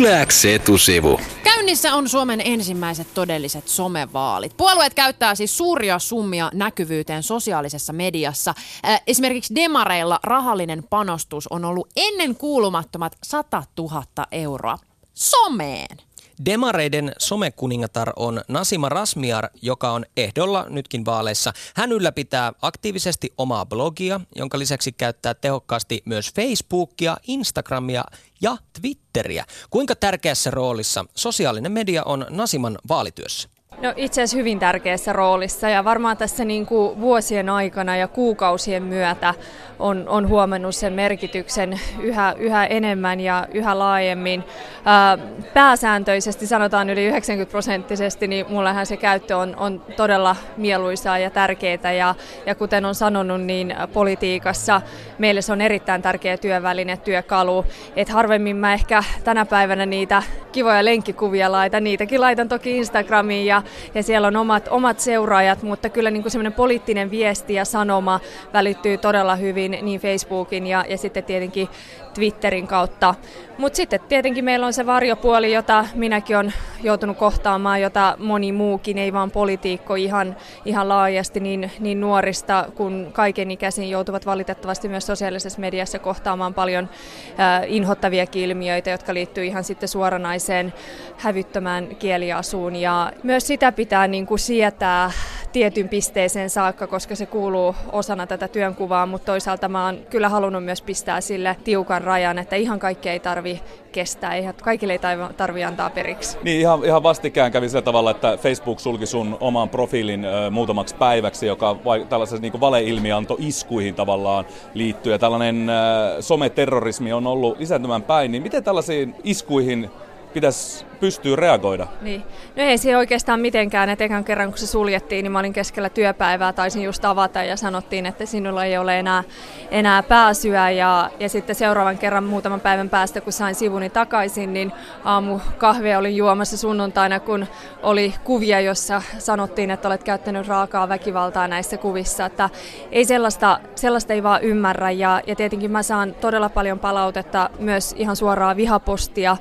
Yläks etusivu. Käynnissä on Suomen ensimmäiset todelliset somevaalit. Puolueet käyttää siis suuria summia näkyvyyteen sosiaalisessa mediassa. Äh, esimerkiksi Demareilla rahallinen panostus on ollut ennen kuulumattomat 100 000 euroa. Someen! Demareiden somekuningatar on Nasima Rasmiar, joka on ehdolla nytkin vaaleissa. Hän ylläpitää aktiivisesti omaa blogia, jonka lisäksi käyttää tehokkaasti myös Facebookia, Instagramia ja Twitteriä. Kuinka tärkeässä roolissa sosiaalinen media on Nasiman vaalityössä? No itse asiassa hyvin tärkeässä roolissa ja varmaan tässä niin kuin vuosien aikana ja kuukausien myötä on, on huomannut sen merkityksen yhä, yhä enemmän ja yhä laajemmin. Ää, pääsääntöisesti sanotaan yli 90 prosenttisesti, niin mullehan se käyttö on, on todella mieluisaa ja tärkeää ja, ja kuten on sanonut, niin politiikassa meille se on erittäin tärkeä työväline, työkalu. Et harvemmin mä ehkä tänä päivänä niitä kivoja lenkkikuvia laitan, niitäkin laitan toki Instagramiin ja ja siellä on omat, omat seuraajat, mutta kyllä niin kuin semmoinen poliittinen viesti ja sanoma välittyy todella hyvin niin Facebookin ja, ja sitten tietenkin Twitterin kautta. Mutta sitten tietenkin meillä on se varjopuoli, jota minäkin olen joutunut kohtaamaan, jota moni muukin, ei vaan politiikko ihan, ihan laajasti, niin, niin nuorista kuin kaikenikäisiin joutuvat valitettavasti myös sosiaalisessa mediassa kohtaamaan paljon äh, inhottavia ilmiöitä, jotka liittyy ihan sitten suoranaiseen hävyttömään kieliasuun. Ja myös sitä pitää niin kuin sietää tietyn pisteeseen saakka, koska se kuuluu osana tätä työnkuvaa, mutta toisaalta mä oon kyllä halunnut myös pistää sille tiukan rajan, että ihan kaikki ei tarvi kestää, eihän kaikille ei tarvi antaa periksi. Niin ihan, ihan vastikään kävi sillä tavalla, että Facebook sulki sun oman profiilin ö, muutamaksi päiväksi, joka vai, tällaisessa niin valeilmianto iskuihin tavallaan liittyy. Ja tällainen ö, someterrorismi on ollut lisääntymään päin, niin miten tällaisiin iskuihin pitäisi pystyä reagoida. Niin. No ei se oikeastaan mitenkään, että ekan kerran kun se suljettiin, niin mä olin keskellä työpäivää, taisin just avata ja sanottiin, että sinulla ei ole enää, enää pääsyä. Ja, ja sitten seuraavan kerran muutaman päivän päästä, kun sain sivuni takaisin, niin aamu kahvia olin juomassa sunnuntaina, kun oli kuvia, jossa sanottiin, että olet käyttänyt raakaa väkivaltaa näissä kuvissa. Että ei sellaista, sellaista ei vaan ymmärrä ja, ja tietenkin mä saan todella paljon palautetta, myös ihan suoraa vihapostia,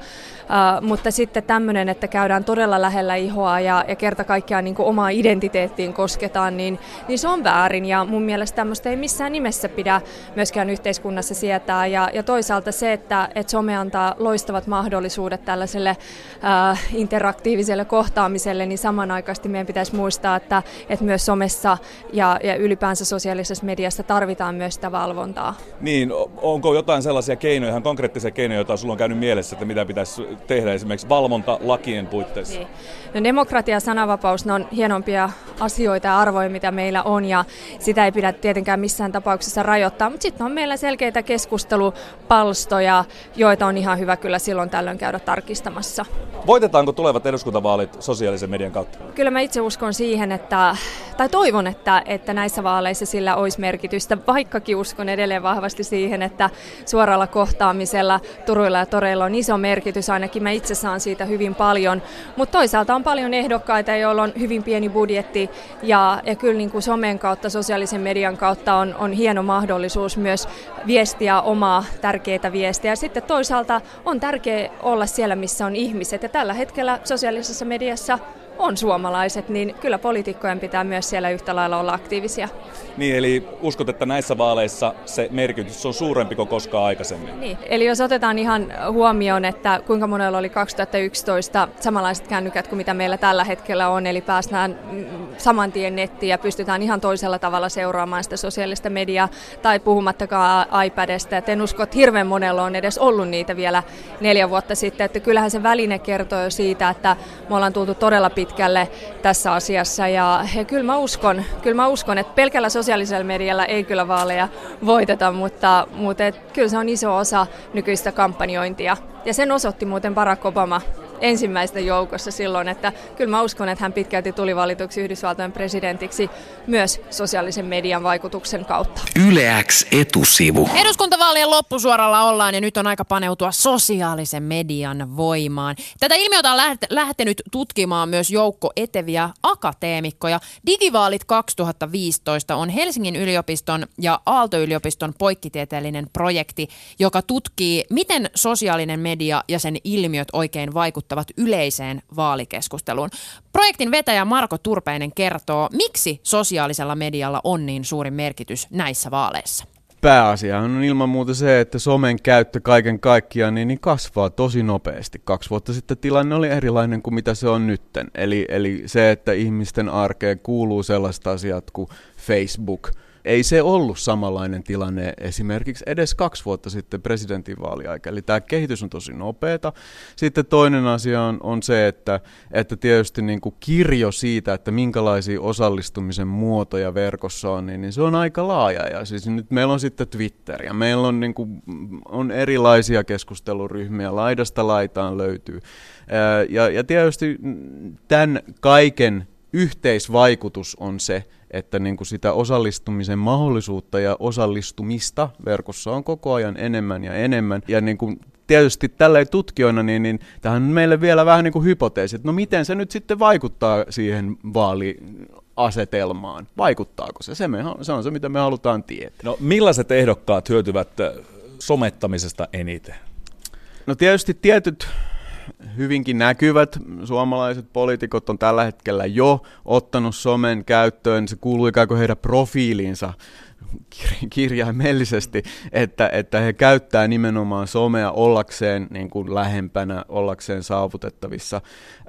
Uh, mutta sitten tämmöinen, että käydään todella lähellä ihoa ja, ja kerta kaikkiaan niin omaa identiteettiin kosketaan, niin, niin se on väärin ja mun mielestä tämmöistä ei missään nimessä pidä myöskään yhteiskunnassa sietää. Ja, ja toisaalta se, että, että some antaa loistavat mahdollisuudet tällaiselle uh, interaktiiviselle kohtaamiselle, niin samanaikaisesti meidän pitäisi muistaa, että, että myös somessa ja, ja ylipäänsä sosiaalisessa mediassa tarvitaan myös sitä valvontaa. Niin, onko jotain sellaisia keinoja, ihan konkreettisia keinoja, joita sulla on käynyt mielessä, että mitä pitäisi tehdä esimerkiksi valvontalakien puitteissa? Niin. No, demokratia ja sananvapaus ne on hienompia asioita ja arvoja, mitä meillä on, ja sitä ei pidä tietenkään missään tapauksessa rajoittaa. Mutta sitten on meillä selkeitä keskustelupalstoja, joita on ihan hyvä kyllä silloin tällöin käydä tarkistamassa. Voitetaanko tulevat eduskuntavaalit sosiaalisen median kautta? Kyllä mä itse uskon siihen, että, tai toivon, että, että näissä vaaleissa sillä olisi merkitystä, vaikkakin uskon edelleen vahvasti siihen, että suoralla kohtaamisella Turuilla ja Toreilla on iso merkitys, ainakin mä itse saan siitä hyvin paljon, mutta toisaalta on paljon ehdokkaita, joilla on hyvin pieni budjetti ja, ja kyllä niin kuin somen kautta, sosiaalisen median kautta on, on hieno mahdollisuus myös viestiä omaa tärkeitä viestiä. Sitten toisaalta on tärkeää olla siellä, missä on ihmiset ja tällä hetkellä sosiaalisessa mediassa on suomalaiset, niin kyllä poliitikkojen pitää myös siellä yhtä lailla olla aktiivisia. Niin, eli uskot, että näissä vaaleissa se merkitys on suurempi kuin koskaan aikaisemmin? Niin, eli jos otetaan ihan huomioon, että kuinka monella oli 2011 samanlaiset kännykät kuin mitä meillä tällä hetkellä on, eli päästään saman tien nettiin ja pystytään ihan toisella tavalla seuraamaan sitä sosiaalista mediaa, tai puhumattakaan iPadista, että en usko, että hirveän monella on edes ollut niitä vielä neljä vuotta sitten, että kyllähän se väline kertoo jo siitä, että me ollaan tultu todella pitkälle pitkälle tässä asiassa. Ja, ja kyllä, mä uskon, kyllä mä uskon, että pelkällä sosiaalisella medialla ei kyllä vaaleja voiteta, mutta, mutta et, kyllä se on iso osa nykyistä kampanjointia. Ja sen osoitti muuten Barack Obama ensimmäisten joukossa silloin, että kyllä mä uskon, että hän pitkälti tuli valituksi Yhdysvaltojen presidentiksi myös sosiaalisen median vaikutuksen kautta. Yleäks etusivu. Eduskuntavaalien loppusuoralla ollaan ja nyt on aika paneutua sosiaalisen median voimaan. Tätä ilmiötä on lähtenyt tutkimaan myös joukko eteviä akateemikkoja. Digivaalit 2015 on Helsingin yliopiston ja Aalto-yliopiston poikkitieteellinen projekti, joka tutkii, miten sosiaalinen media ja sen ilmiöt oikein vaikuttavat yleiseen vaalikeskusteluun. Projektin vetäjä Marko Turpeinen kertoo, miksi sosiaalisella medialla on niin suuri merkitys näissä vaaleissa pääasia on ilman muuta se, että somen käyttö kaiken kaikkiaan niin, niin kasvaa tosi nopeasti. Kaksi vuotta sitten tilanne oli erilainen kuin mitä se on nytten. Eli, eli se, että ihmisten arkeen kuuluu sellaiset asiat kuin Facebook – ei se ollut samanlainen tilanne esimerkiksi edes kaksi vuotta sitten presidentinvaaliaika. Eli tämä kehitys on tosi nopeata. Sitten toinen asia on, on se, että, että tietysti niin kuin kirjo siitä, että minkälaisia osallistumisen muotoja verkossa on, niin, niin se on aika laaja. Ja siis nyt meillä on sitten Twitter ja meillä on, niin kuin, on erilaisia keskusteluryhmiä, laidasta laitaan löytyy. Ja, ja tietysti tämän kaiken yhteisvaikutus on se, että niin kuin sitä osallistumisen mahdollisuutta ja osallistumista verkossa on koko ajan enemmän ja enemmän. Ja niin kuin tietysti tällä tutkijoina, niin, niin tähän on meille vielä vähän niin kuin hypoteesi, että no miten se nyt sitten vaikuttaa siihen vaaliasetelmaan? Vaikuttaako se? Se, me, se on se, mitä me halutaan tietää. No millaiset ehdokkaat hyötyvät äh, somettamisesta eniten? No tietysti tietyt hyvinkin näkyvät suomalaiset poliitikot on tällä hetkellä jo ottanut somen käyttöön. Se kuuluu ikään kuin heidän profiiliinsa kirjaimellisesti, että, että he käyttää nimenomaan somea ollakseen niin kuin lähempänä, ollakseen saavutettavissa.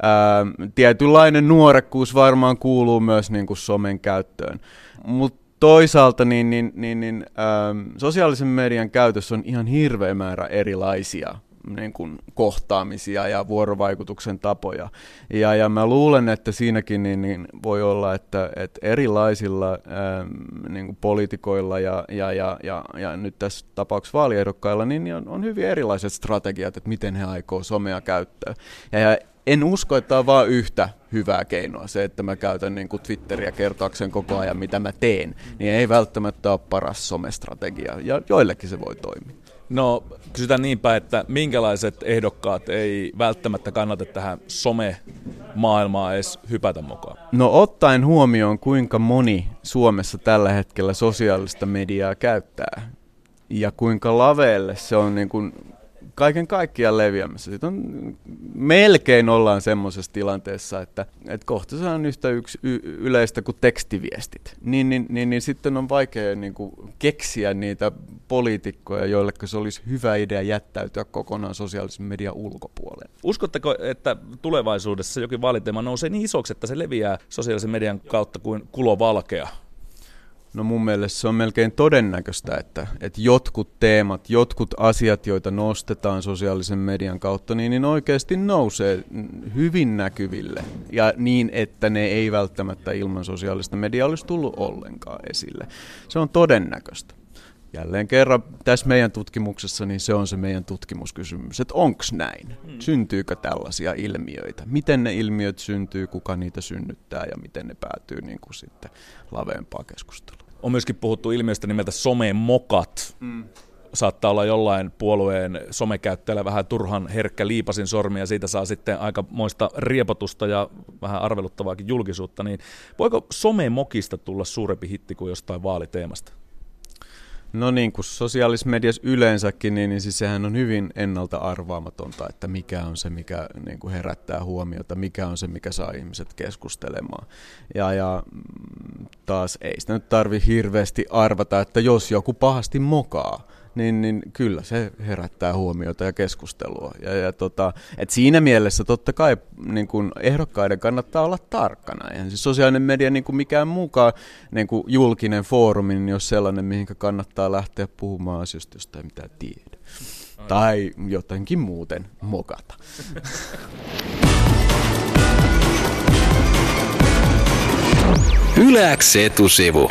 Ää, tietynlainen nuorekkuus varmaan kuuluu myös niin kuin somen käyttöön. Mutta toisaalta niin, niin, niin, niin, ää, sosiaalisen median käytössä on ihan hirveä määrä erilaisia niin kuin kohtaamisia ja vuorovaikutuksen tapoja. Ja, ja mä luulen, että siinäkin niin, niin voi olla, että, että erilaisilla ää, niin kuin poliitikoilla ja, ja, ja, ja, ja nyt tässä tapauksessa vaaliehdokkailla niin on, on hyvin erilaiset strategiat, että miten he aikoo somea käyttää. Ja, ja en usko, että on vain yhtä hyvää keinoa. Se, että mä käytän niin kuin Twitteriä kertoakseen koko ajan, mitä mä teen, niin ei välttämättä ole paras somestrategia. Ja joillekin se voi toimia. No kysytään niinpä, että minkälaiset ehdokkaat ei välttämättä kannata tähän some-maailmaan edes hypätä mukaan? No ottaen huomioon, kuinka moni Suomessa tällä hetkellä sosiaalista mediaa käyttää ja kuinka laveelle se on niin kuin kaiken kaikkiaan leviämässä. Sitten on, melkein ollaan semmoisessa tilanteessa, että, että kohta se on yhtä yksi y- yleistä kuin tekstiviestit. Niin, niin, niin, niin sitten on vaikea niin kuin, keksiä niitä poliitikkoja, joille se olisi hyvä idea jättäytyä kokonaan sosiaalisen median ulkopuolelle. Uskotteko, että tulevaisuudessa jokin vaaliteema nousee niin isoksi, että se leviää sosiaalisen median kautta kuin kulovalkea? No mun mielestä se on melkein todennäköistä, että, että jotkut teemat, jotkut asiat, joita nostetaan sosiaalisen median kautta, niin, niin oikeasti nousee hyvin näkyville. Ja niin, että ne ei välttämättä ilman sosiaalista mediaa olisi tullut ollenkaan esille. Se on todennäköistä jälleen kerran tässä meidän tutkimuksessa, niin se on se meidän tutkimuskysymys, että onko näin? Hmm. Syntyykö tällaisia ilmiöitä? Miten ne ilmiöt syntyy, kuka niitä synnyttää ja miten ne päätyy niin kuin sitten laveempaan keskusteluun? On myöskin puhuttu ilmiöstä nimeltä somemokat. Hmm saattaa olla jollain puolueen somekäyttäjällä vähän turhan herkkä liipasin sormi ja siitä saa sitten aika moista riepotusta ja vähän arveluttavaakin julkisuutta, niin voiko somemokista tulla suurempi hitti kuin jostain vaaliteemasta? No niin kuin sosiaalisessa mediassa yleensäkin, niin, niin siis sehän on hyvin ennalta arvaamatonta, että mikä on se, mikä niin kuin herättää huomiota, mikä on se, mikä saa ihmiset keskustelemaan. Ja, ja mm, taas ei sitä nyt tarvi hirveästi arvata, että jos joku pahasti mokaa, niin, niin kyllä se herättää huomiota ja keskustelua. Ja, ja tota, et siinä mielessä totta kai niin kun ehdokkaiden kannattaa olla tarkkana. Eihän siis sosiaalinen media niin kuin mikään mukaan niin kuin julkinen foorumi, niin jos sellainen, mihin kannattaa lähteä puhumaan asioista, josta ei mitään tiedä. Tai jotenkin muuten mokata. Yläks etusivu.